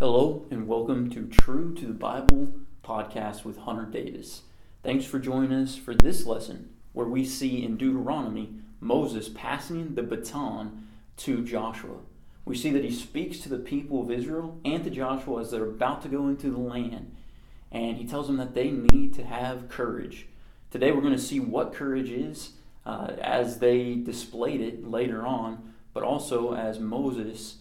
Hello, and welcome to True to the Bible podcast with Hunter Davis. Thanks for joining us for this lesson where we see in Deuteronomy Moses passing the baton to Joshua. We see that he speaks to the people of Israel and to Joshua as they're about to go into the land, and he tells them that they need to have courage. Today we're going to see what courage is uh, as they displayed it later on, but also as Moses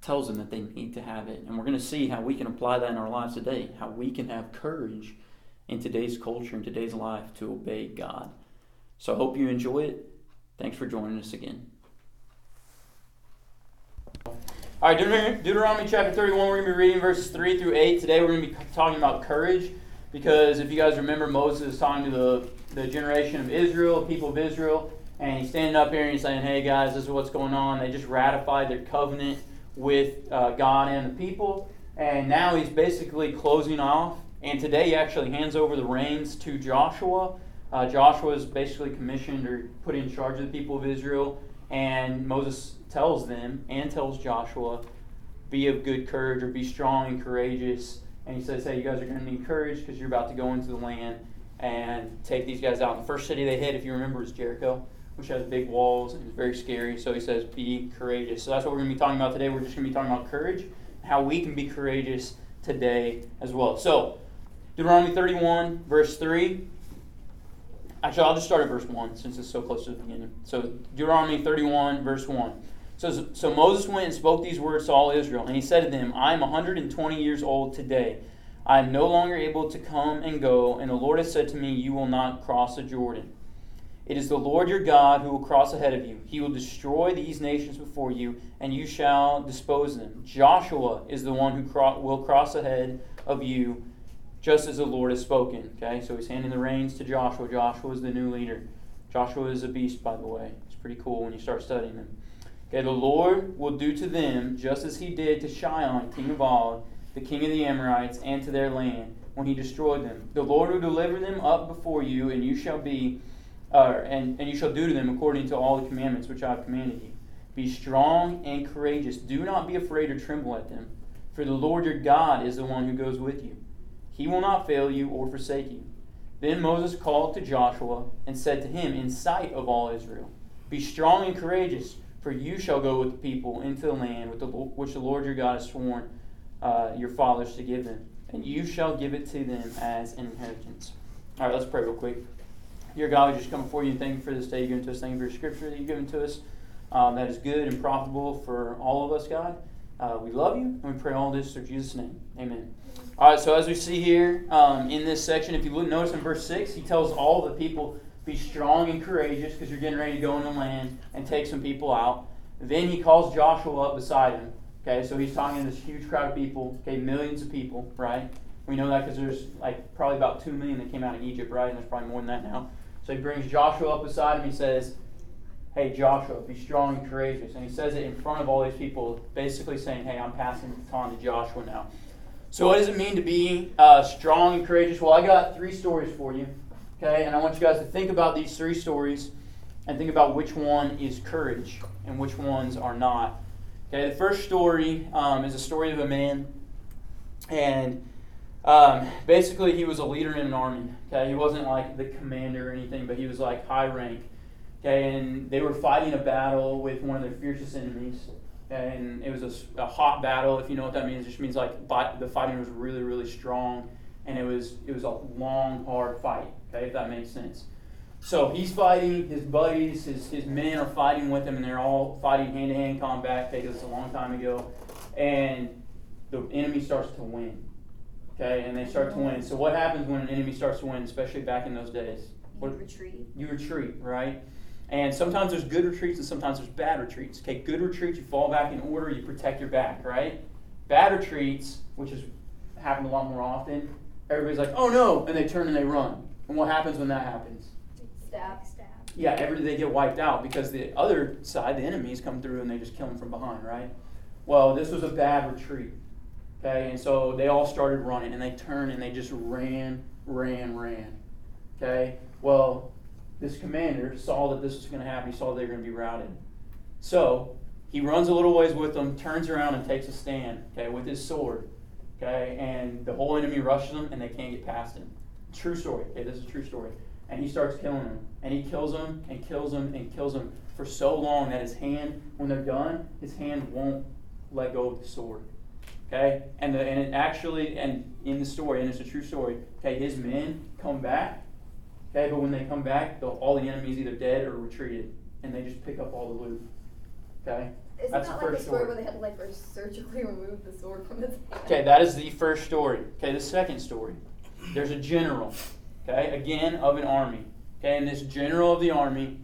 tells them that they need to have it. And we're going to see how we can apply that in our lives today, how we can have courage in today's culture, in today's life, to obey God. So I hope you enjoy it. Thanks for joining us again. All right, Deuteronomy chapter 31, we're going to be reading verses 3 through 8. Today we're going to be talking about courage because if you guys remember, Moses is talking to the, the generation of Israel, people of Israel, and he's standing up here and he's saying, hey guys, this is what's going on. They just ratified their covenant with uh, God and the people. And now he's basically closing off. And today he actually hands over the reins to Joshua. Uh, Joshua is basically commissioned or put in charge of the people of Israel. And Moses tells them and tells Joshua, be of good courage or be strong and courageous. And he says, hey, you guys are going to need courage because you're about to go into the land and take these guys out. And the first city they hit, if you remember, is Jericho which has big walls and is very scary. So he says, be courageous. So that's what we're going to be talking about today. We're just going to be talking about courage, how we can be courageous today as well. So, Deuteronomy 31, verse 3. Actually, I'll just start at verse 1 since it's so close to the beginning. So, Deuteronomy 31, verse 1. So, so Moses went and spoke these words to all Israel, and he said to them, I am 120 years old today. I am no longer able to come and go, and the Lord has said to me, You will not cross the Jordan. It is the Lord your God who will cross ahead of you. He will destroy these nations before you, and you shall dispose them. Joshua is the one who cro- will cross ahead of you, just as the Lord has spoken. Okay, so he's handing the reins to Joshua. Joshua is the new leader. Joshua is a beast, by the way. It's pretty cool when you start studying him. Okay, the Lord will do to them just as he did to Sihon, king of Og, the king of the Amorites, and to their land when he destroyed them. The Lord will deliver them up before you, and you shall be uh, and, and you shall do to them according to all the commandments which I have commanded you. Be strong and courageous. Do not be afraid or tremble at them, for the Lord your God is the one who goes with you. He will not fail you or forsake you. Then Moses called to Joshua and said to him in sight of all Israel, Be strong and courageous, for you shall go with the people into the land which the Lord your God has sworn uh, your fathers to give them, and you shall give it to them as an inheritance. All right, let's pray real quick. Dear God, we just come before you and thank you for this day you've given to us. Thank you for your scripture that you've given to us um, that is good and profitable for all of us, God. Uh, we love you and we pray all this through Jesus' name. Amen. All right, so as we see here um, in this section, if you look, notice in verse 6, he tells all the people, be strong and courageous because you're getting ready to go in the land and take some people out. Then he calls Joshua up beside him. Okay, so he's talking to this huge crowd of people, okay, millions of people, right? We know that because there's like probably about 2 million that came out of Egypt, right? And there's probably more than that now. So he brings Joshua up beside him. He says, Hey, Joshua, be strong and courageous. And he says it in front of all these people, basically saying, Hey, I'm passing the baton to Joshua now. So, what does it mean to be uh, strong and courageous? Well, I got three stories for you. Okay, and I want you guys to think about these three stories and think about which one is courage and which ones are not. Okay, the first story um, is a story of a man, and um, basically, he was a leader in an army. Okay, he wasn't like the commander or anything, but he was like high rank. Okay, and they were fighting a battle with one of their fiercest enemies. Okay? and it was a, a, hot battle. If you know what that means, it just means like the fighting was really, really strong, and it was it was a long, hard fight. Okay, if that makes sense. So he's fighting. His buddies, his, his men are fighting with him, and they're all fighting hand to hand combat because it's a long time ago. And the enemy starts to win. Okay, and they start to win. So what happens when an enemy starts to win, especially back in those days? You retreat. You retreat, right? And sometimes there's good retreats and sometimes there's bad retreats. Okay, good retreats, you fall back in order, you protect your back, right? Bad retreats, which has happened a lot more often, everybody's like, oh no, and they turn and they run. And what happens when that happens? Stab, stab. Yeah, every they get wiped out because the other side, the enemies, come through and they just kill them from behind, right? Well, this was a bad retreat. Okay, and so they all started running and they turned and they just ran, ran, ran. Okay, well, this commander saw that this was going to happen. He saw they were going to be routed. So he runs a little ways with them, turns around and takes a stand, okay, with his sword. Okay, and the whole enemy rushes them and they can't get past him. True story. Okay, this is a true story. And he starts killing them. And he kills them and kills them and kills them for so long that his hand, when they're done, his hand won't let go of the sword. Okay? And the, and it actually and in the story, and it's a true story, okay, his men come back. Okay, but when they come back, all the enemies either dead or retreated. And they just pick up all the loot. Okay? Isn't That's that the like the first story story. where they had to like surgically remove the sword from his hand? Okay, that is the first story. Okay, the second story. There's a general, okay, again, of an army. Okay, and this general of the army,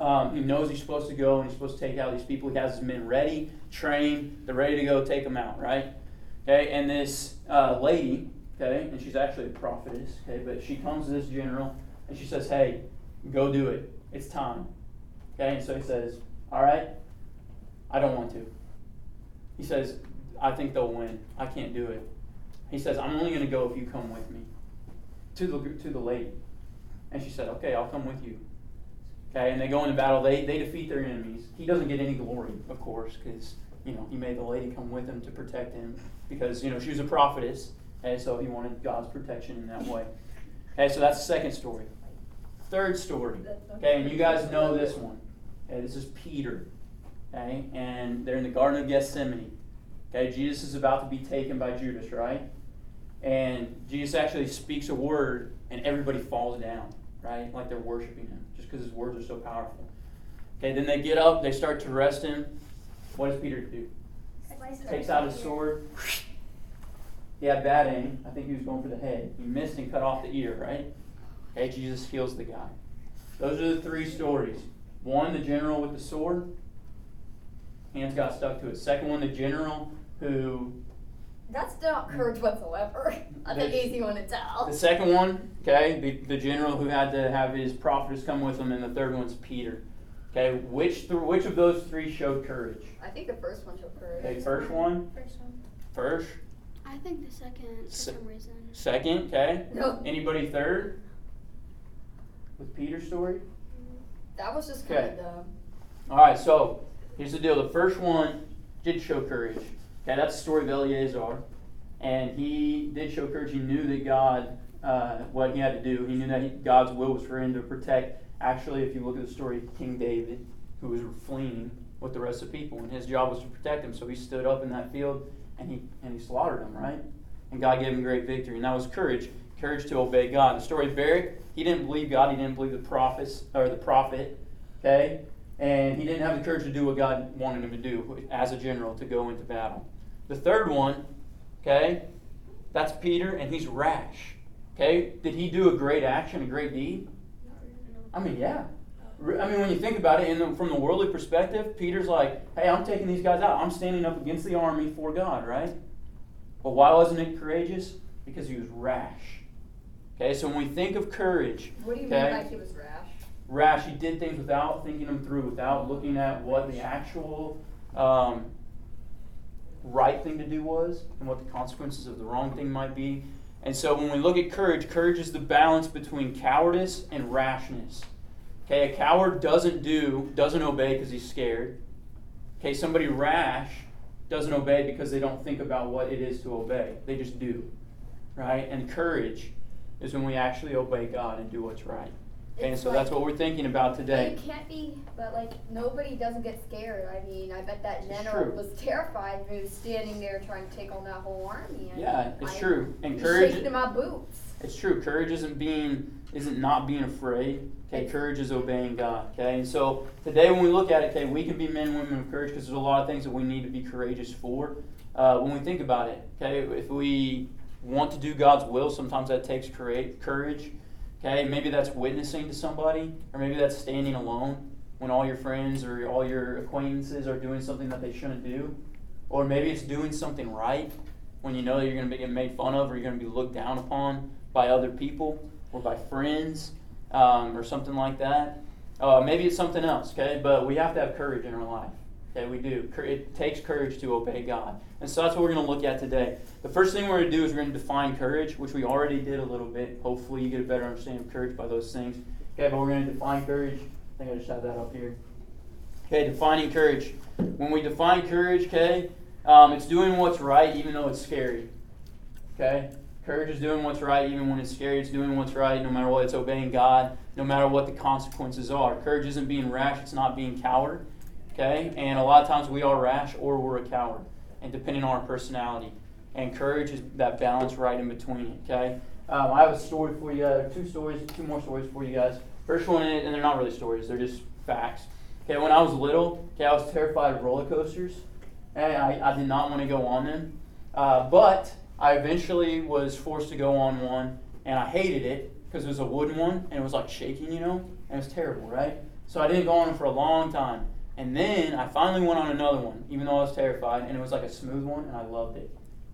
um, he knows he's supposed to go and he's supposed to take out these people. He has his men ready, trained, they're ready to go take them out, right? Okay, and this uh, lady, okay, and she's actually a prophetess, okay, but she comes to this general and she says, hey, go do it. It's time. Okay, and so he says, all right, I don't want to. He says, I think they'll win. I can't do it. He says, I'm only going to go if you come with me to the, to the lady. And she said, Okay, I'll come with you. Okay, and they go into battle. They, they defeat their enemies. He doesn't get any glory, of course, because you know he made the lady come with him to protect him because you know she was a prophetess, and so he wanted God's protection in that way. Okay, so that's the second story. Third story. Okay, and you guys know this one. Okay, this is Peter. Okay, and they're in the Garden of Gethsemane. Okay, Jesus is about to be taken by Judas, right? And Jesus actually speaks a word, and everybody falls down, right? Like they're worshiping him, because his words are so powerful. Okay, then they get up, they start to arrest him. What does Peter do? Takes out his sword. He had bad aim. I think he was going for the head. He missed and cut off the ear, right? Okay, Jesus heals the guy. Those are the three stories. One, the general with the sword. Hands got stuck to it. Second one, the general who That's not courage whatsoever. That's an easy one to tell. The second one, okay, the, the general who had to have his prophetess come with him, and the third one's Peter. Okay, which th- which of those three showed courage? I think the first one showed courage. Okay, first one, First one. first, I think the second for Se- some reason. second, okay. No, Anybody third? With Peter's story? that was just kind Okay. of dumb. All right, so here's the deal. The first one did show courage. Okay, that's the story of Eleazar, and he did show courage. He knew that God, uh, what he had to do. He knew that he, God's will was for him to protect. Actually, if you look at the story, of King David, who was fleeing with the rest of the people, and his job was to protect them. So he stood up in that field and he and he slaughtered them, right? And God gave him great victory, and that was courage. Courage to obey God. The story of Barak, he didn't believe God. He didn't believe the prophetess or the prophet. Okay, and he didn't have the courage to do what God wanted him to do as a general to go into battle. The third one, okay, that's Peter, and he's rash. Okay, did he do a great action, a great deed? I mean, yeah. I mean, when you think about it, in the, from the worldly perspective, Peter's like, "Hey, I'm taking these guys out. I'm standing up against the army for God, right?" But why wasn't it courageous? Because he was rash. Okay, so when we think of courage, What do you Okay. mean by he was rash? Rash. He did things without thinking them through, without looking at what the actual um, right thing to do was and what the consequences of the wrong thing might be. And so when we look at courage, courage is the balance between cowardice and rashness. Okay, a coward doesn't do, doesn't obey because he's scared. Okay, somebody rash doesn't obey because they don't think about what it is to obey. They just do. Right? And courage is when we actually obey God and do what's right. And It's so like- that's what we're thinking about today. It can't be, but like nobody doesn't get scared. I mean, I bet that general was terrified when he was standing there trying to take on that whole army. I Yeah, it's I- true. And courage shaking my boots. it's true. Courage isn't being isn't not being afraid. Okay, courage is obeying God. Okay, and so today when we look at it, okay, we can be men and women of courage because there's a lot of things that we need to be courageous for. Uh, when we think about it, okay, if we want to do God's will, sometimes that takes coura- courage. Okay, maybe that's witnessing to somebody, or maybe that's standing alone when all your friends or all your acquaintances are doing something that they shouldn't do. Or maybe it's doing something right when you know that you're going to be made fun of or you're going to be looked down upon by other people or by friends um, or something like that. Uh, maybe it's something else, okay? But we have to have courage in our life. Okay, we do. It takes courage to obey God. And so that's what we're going to look at today. The first thing we're going to do is we're going to define courage, which we already did a little bit. Hopefully, you get a better understanding of courage by those things. Okay, but we're going to define courage. I think I just have that up here. Okay, defining courage. When we define courage, okay, um, it's doing what's right even though it's scary. Okay? Courage is doing what's right even when it's scary. It's doing what's right no matter what. It's obeying God no matter what the consequences are. Courage isn't being rash, it's not being coward. Okay? And a lot of times we are rash or we're a coward, and depending on our personality. And courage is that balance right in between. Okay? Um, I have a story for you, uh, two stories, two more stories for you guys. First one, and they're not really stories, they're just facts. Okay, when I was little, okay, I was terrified of roller coasters, and I, I did not want to go on them. Uh, but I eventually was forced to go on one, and I hated it because it was a wooden one, and it was like shaking, you know, and it was terrible, right? So I didn't go on it for a long time. And then I finally went on another one, even though I was terrified, and it was like a smooth one, and I loved it.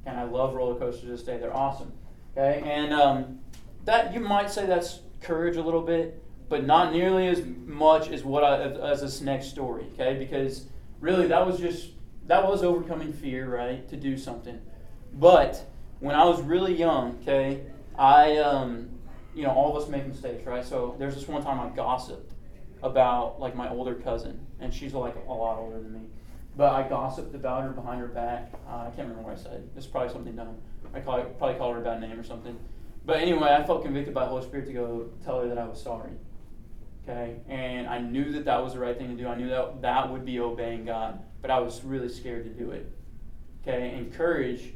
And I love roller coasters to this day; they're awesome. Okay, and um, that you might say that's courage a little bit, but not nearly as much as what I as this next story. Okay, because really that was just that was overcoming fear, right, to do something. But when I was really young, okay, I um, you know all of us make mistakes, right? So there's this one time I gossiped about like my older cousin, and she's like a lot older than me. But I gossiped about her behind her back. Uh, I can't remember what I said. It's probably something dumb. I call, probably called her a bad name or something. But anyway, I felt convicted by the Holy Spirit to go tell her that I was sorry. Okay? And I knew that that was the right thing to do. I knew that that would be obeying God. But I was really scared to do it. Okay? And courage,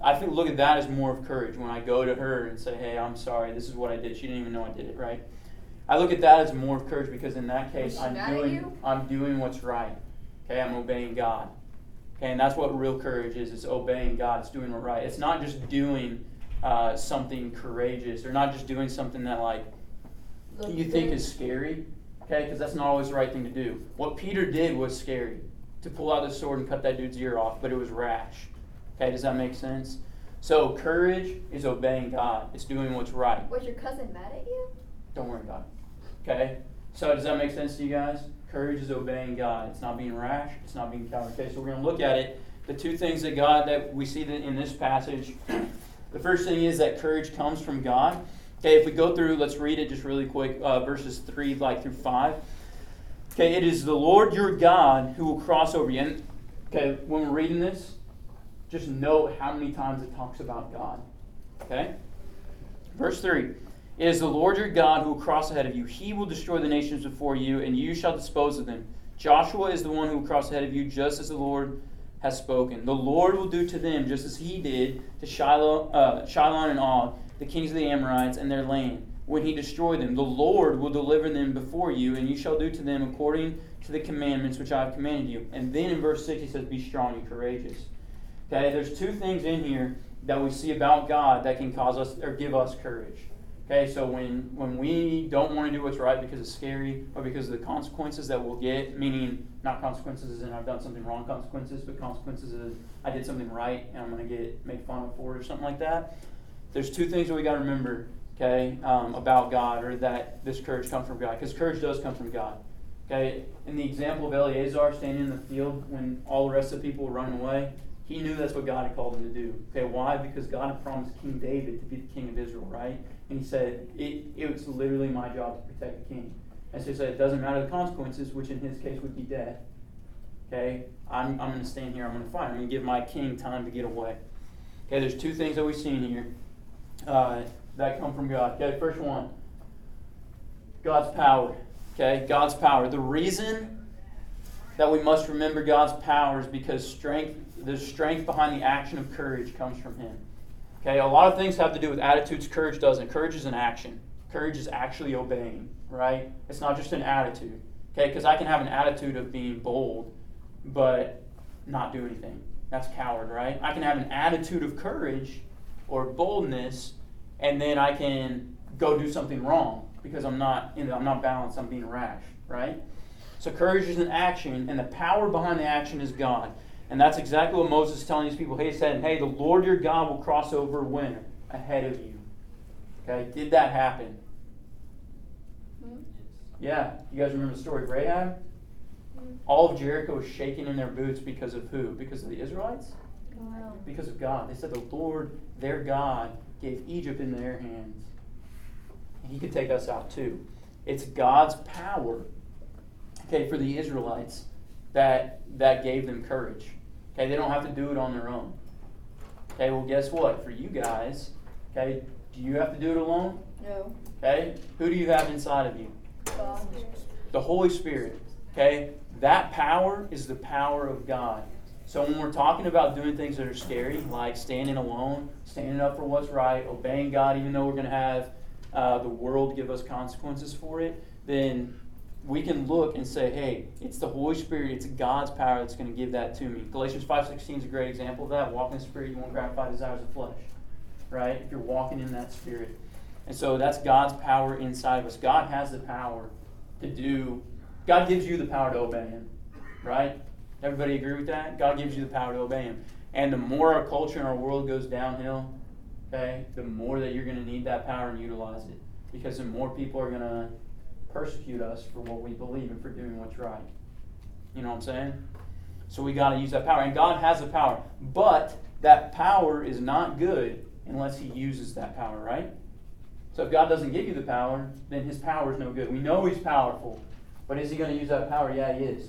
I think look at that as more of courage when I go to her and say, hey, I'm sorry. This is what I did. She didn't even know I did it, right? I look at that as more of courage because in that case, I'm doing, I'm doing what's right. Okay? I'm obeying God. Okay, and that's what real courage is. It's obeying God. It's doing what right. It's not just doing uh, something courageous or not just doing something that like you think is scary. Okay, because that's not always the right thing to do. What Peter did was scary to pull out the sword and cut that dude's ear off, but it was rash. Okay, does that make sense? So courage is obeying God. It's doing what's right. Was your cousin mad at you? It. Okay? So does that make sense to you guys? Courage is obeying God. It's not being rash. It's not being coward. Okay, so we're going to look at it. The two things that God that we see in this passage. The first thing is that courage comes from God. Okay, if we go through, let's read it just really quick, uh, verses three like through five. Okay, it is the Lord your God who will cross over you. And okay, when we're reading this, just note how many times it talks about God. Okay, verse three. It is the Lord your God who will cross ahead of you. He will destroy the nations before you, and you shall dispose of them. Joshua is the one who will cross ahead of you, just as the Lord has spoken. The Lord will do to them just as he did to Shiloh, uh, Shiloh and Og, the kings of the Amorites, and their land, when he destroyed them. The Lord will deliver them before you, and you shall do to them according to the commandments which I have commanded you. And then in verse 6 he says, Be strong and courageous. Okay, there's two things in here that we see about God that can cause us or give us courage. Okay, so when, when we don't want to do what's right because it's scary or because of the consequences that we'll get, meaning not consequences in I've done something wrong consequences, but consequences as I did something right and I'm going to get made fun of for it or something like that. There's two things that we got to remember, okay, um, about God or that this courage comes from God because courage does come from God. Okay, in the example of Eleazar standing in the field when all the rest of the people were running away, he knew that's what God had called him to do. Okay, why? Because God had promised King David to be the king of Israel, right? And he said, it, it was literally my job to protect the king. And so he said, it doesn't matter the consequences, which in his case would be death. Okay, I'm, I'm going to stand here, I'm going to fight. I'm going to give my king time to get away. Okay, there's two things that we've seen here uh, that come from God. Okay, first one God's power. Okay, God's power. The reason that we must remember God's power is because strength the strength behind the action of courage comes from Him. Okay, a lot of things have to do with attitudes. Courage doesn't. Courage is an action. Courage is actually obeying, right? It's not just an attitude. Okay, because I can have an attitude of being bold, but not do anything. That's coward, right? I can have an attitude of courage or boldness, and then I can go do something wrong because I'm not, you know, I'm not balanced. I'm being rash, right? So courage is an action, and the power behind the action is God. And that's exactly what Moses is telling these people. He said, Hey, the Lord your God will cross over when? Ahead of you. Okay, did that happen? Mm-hmm. Yeah, you guys remember the story of Rahab? Mm-hmm. All of Jericho was shaking in their boots because of who? Because of the Israelites? Wow. Because of God. They said the Lord, their God, gave Egypt in their hands. And he could take us out too. It's God's power, okay, for the Israelites that that gave them courage. Okay, they don't have to do it on their own. Okay, well, guess what? For you guys, okay, do you have to do it alone? No. Okay, who do you have inside of you? God. The Holy Spirit. Okay, that power is the power of God. So when we're talking about doing things that are scary, like standing alone, standing up for what's right, obeying God, even though we're going to have uh, the world give us consequences for it, then we can look and say, hey, it's the Holy Spirit, it's God's power that's going to give that to me. Galatians 5.16 is a great example of that. Walk in the Spirit, you won't gratify desires of flesh. Right? If you're walking in that Spirit. And so that's God's power inside of us. God has the power to do, God gives you the power to obey Him. Right? Everybody agree with that? God gives you the power to obey Him. And the more our culture and our world goes downhill, okay, the more that you're going to need that power and utilize it. Because the more people are going to persecute us for what we believe and for doing what's right. You know what I'm saying? So we got to use that power. And God has the power. But that power is not good unless He uses that power, right? So if God doesn't give you the power, then His power is no good. We know He's powerful. But is He going to use that power? Yeah, He is.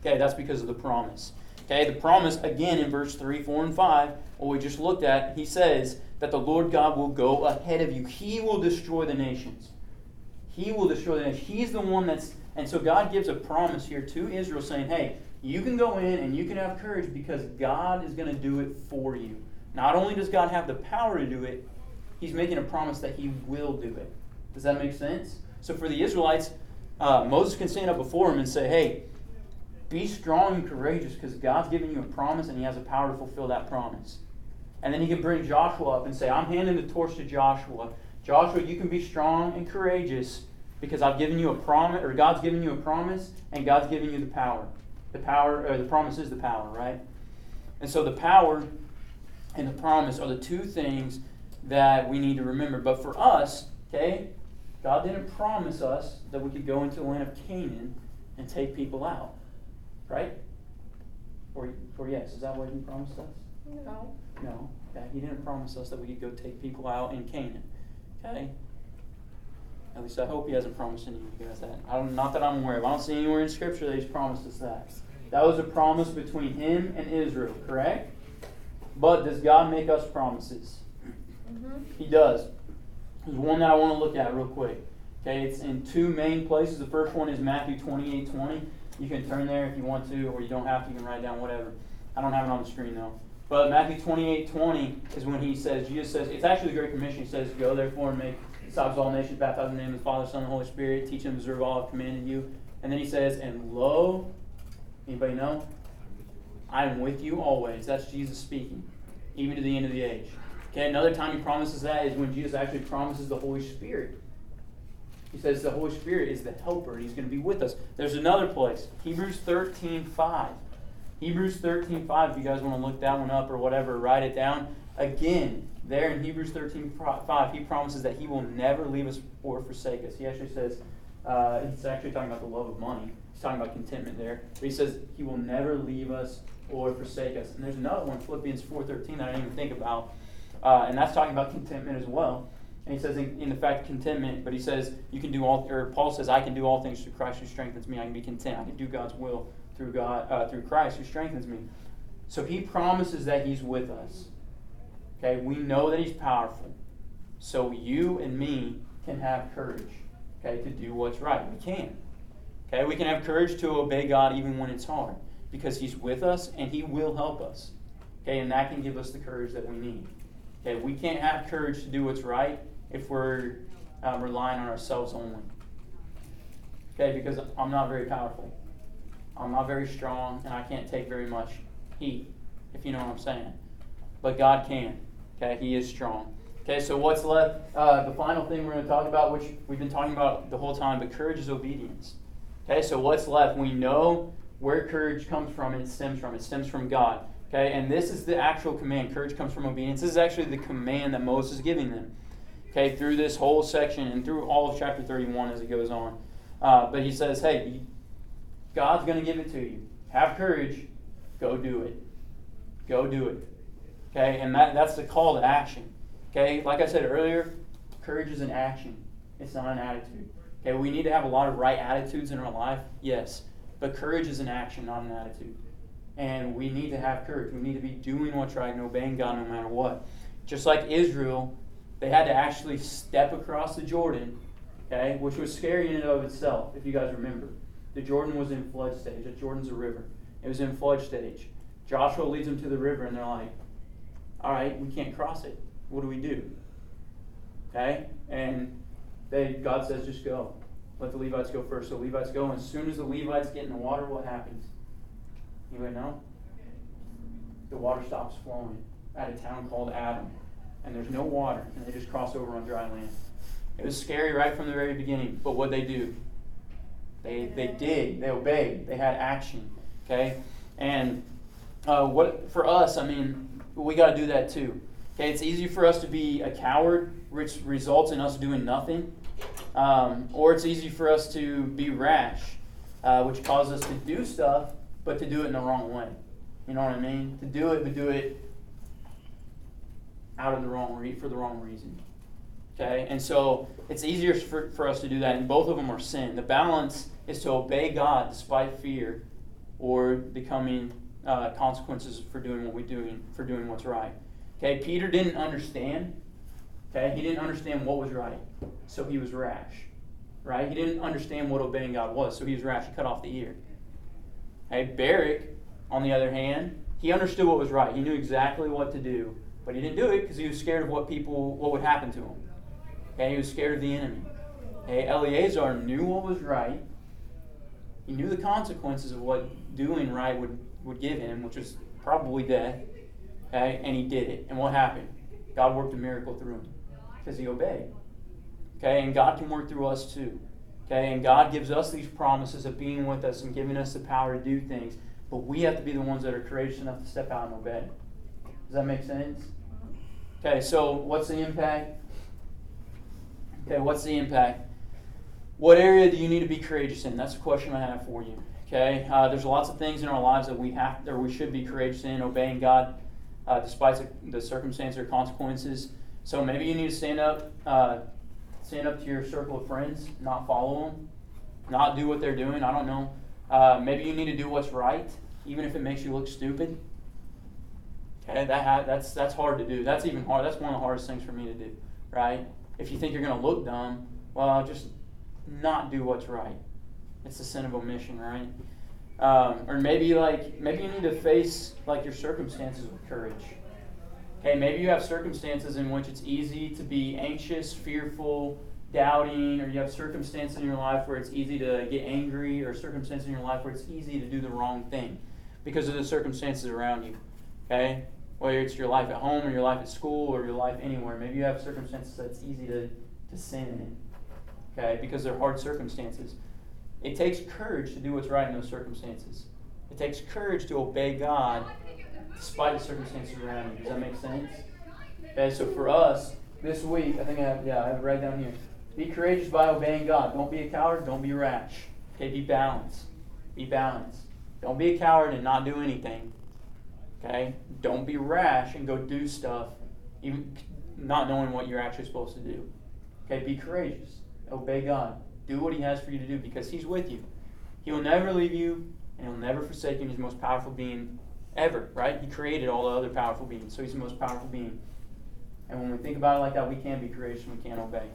Okay, that's because of the promise. Okay, the promise, again, in verse 3, 4, and 5, what we just looked at, He says that the Lord God will go ahead of you, He will destroy the nations. He will destroy the nation. He's the one that's. And so God gives a promise here to Israel saying, hey, you can go in and you can have courage because God is going to do it for you. Not only does God have the power to do it, He's making a promise that He will do it. Does that make sense? So for the Israelites, uh, Moses can stand up before him and say, hey, be strong and courageous because God's giving you a promise and He has the power to fulfill that promise. And then He can bring Joshua up and say, I'm handing the torch to Joshua. Joshua, you can be strong and courageous because I've given you a promise, or God's given you a promise, and God's given you the power. The power, or the promise is the power, right? And so the power and the promise are the two things that we need to remember. But for us, okay, God didn't promise us that we could go into the land of Canaan and take people out, right? Or, or yes, is that what He promised us? No. No. Okay. He didn't promise us that we could go take people out in Canaan. Okay? At least I hope he hasn't promised any of you guys that. I don't, not that I'm aware of. I don't see anywhere in Scripture that he's promised us that. That was a promise between him and Israel, correct? But does God make us promises? Mm-hmm. He does. There's one that I want to look at real quick. Okay, it's in two main places. The first one is Matthew 28 20. You can turn there if you want to, or you don't have to. You can write down whatever. I don't have it on the screen though. But Matthew 28 20 is when he says, Jesus says, it's actually the Great Commission. He says, Go therefore and make disciples of all nations, baptize in the name of the Father, Son, and Holy Spirit, teach them to observe all I've commanded you. And then he says, And lo, anybody know? I am with you always. That's Jesus speaking, even to the end of the age. Okay, another time he promises that is when Jesus actually promises the Holy Spirit. He says the Holy Spirit is the helper, he's going to be with us. There's another place, Hebrews 13 5. Hebrews 13 5, if you guys want to look that one up or whatever, write it down. Again, there in Hebrews 13 5, he promises that he will never leave us or forsake us. He actually says, uh, he's actually talking about the love of money. He's talking about contentment there. But he says he will never leave us or forsake us. And there's another one, Philippians 4.13, that I didn't even think about. Uh, and that's talking about contentment as well. And he says, in, in the fact, contentment, but he says, you can do all, or Paul says, I can do all things through Christ who strengthens me. I can be content. I can do God's will through God, uh, through Christ who strengthens me. So he promises that he's with us. Okay, we know that he's powerful. So you and me can have courage, okay, to do what's right. We can. Okay, we can have courage to obey God even when it's hard because he's with us and he will help us. Okay, and that can give us the courage that we need. Okay, we can't have courage to do what's right if we're um, relying on ourselves only. Okay, because I'm not very powerful. I'm not very strong, and I can't take very much heat, if you know what I'm saying. But God can. Okay, He is strong. Okay, so what's left? Uh, the final thing we're going to talk about, which we've been talking about the whole time, but courage is obedience. Okay, so what's left? We know where courage comes from and it stems from. It stems from God. Okay, and this is the actual command. Courage comes from obedience. This is actually the command that Moses is giving them. Okay, through this whole section and through all of chapter 31 as it goes on. Uh, but he says, hey, God's going to give it to you. Have courage. Go do it. Go do it. Okay, and that, that's the call to action. Okay, like I said earlier, courage is an action, it's not an attitude. Okay, we need to have a lot of right attitudes in our life, yes, but courage is an action, not an attitude. And we need to have courage. We need to be doing what's right and obeying God no matter what. Just like Israel, they had to actually step across the Jordan, okay, which was scary in and of itself, if you guys remember. The Jordan was in flood stage. The Jordan's a river. It was in flood stage. Joshua leads them to the river, and they're like, all right, we can't cross it. What do we do? Okay? And they God says, just go. Let the Levites go first. So Levites go, and as soon as the Levites get in the water, what happens? Anybody know? The water stops flowing at a town called Adam. And there's no water, and they just cross over on dry land. It was scary right from the very beginning, but what they do? They, they did. They obeyed. They had action. Okay? And uh, what for us, I mean, we got to do that too. Okay, it's easy for us to be a coward, which results in us doing nothing, um, or it's easy for us to be rash, uh, which causes us to do stuff, but to do it in the wrong way. You know what I mean? To do it, but do it out of the wrong re- for the wrong reason. Okay, and so it's easier for, for us to do that, and both of them are sin. The balance is to obey God despite fear, or becoming uh, consequences for doing what we're doing for doing what's right. Okay, Peter didn't understand. Okay, he didn't understand what was right, so he was rash. Right? He didn't understand what obeying God was, so he was rash. He cut off the ear. Okay, Barak, on the other hand, he understood what was right. He knew exactly what to do, but he didn't do it because he was scared of what people, what would happen to him. Okay, he was scared of the enemy. Okay, Eleazar knew what was right. He knew the consequences of what doing right would would give him, which was probably death. Okay, and he did it. And what happened? God worked a miracle through him because he obeyed. Okay, and God can work through us too. Okay, and God gives us these promises of being with us and giving us the power to do things, but we have to be the ones that are courageous enough to step out and obey. Does that make sense? Mm-hmm. Okay, so what's the impact? Okay, what's the impact? What area do you need to be courageous in? That's the question I have for you. Okay, uh, there's lots of things in our lives that we have, or we should be courageous in, obeying God, uh, despite the circumstances or consequences. So maybe you need to stand up, uh, stand up to your circle of friends, not follow them, not do what they're doing. I don't know. Uh, maybe you need to do what's right, even if it makes you look stupid. Okay, that ha- that's that's hard to do. That's even hard. That's one of the hardest things for me to do. Right? If you think you're going to look dumb, well, just not do what's right. It's the sin of omission, right? Um, or maybe like maybe you need to face like your circumstances with courage. Okay, maybe you have circumstances in which it's easy to be anxious, fearful, doubting, or you have circumstances in your life where it's easy to get angry, or circumstances in your life where it's easy to do the wrong thing because of the circumstances around you. Okay? Whether it's your life at home or your life at school or your life anywhere. Maybe you have circumstances that's easy to, to sin in. Okay? Because they're hard circumstances. It takes courage to do what's right in those circumstances. It takes courage to obey God despite the circumstances around you. Does that make sense? Okay, so for us, this week, I think I have, yeah, I have it right down here. Be courageous by obeying God. Don't be a coward. Don't be rash. Okay, be balanced. Be balanced. Don't be a coward and not do anything. Okay? Don't be rash and go do stuff, even not knowing what you're actually supposed to do. Okay, be courageous. Obey God. Do what He has for you to do because He's with you. He will never leave you and He'll never forsake you. He's the most powerful being ever, right? He created all the other powerful beings, so He's the most powerful being. And when we think about it like that, we can be and we can obey.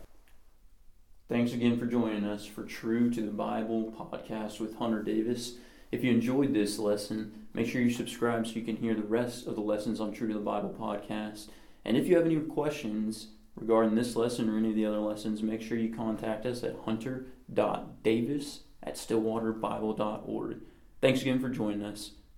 Thanks again for joining us for True to the Bible podcast with Hunter Davis. If you enjoyed this lesson, make sure you subscribe so you can hear the rest of the lessons on True to the Bible podcast. And if you have any questions regarding this lesson or any of the other lessons, make sure you contact us at hunter.davis at stillwaterbible.org. Thanks again for joining us.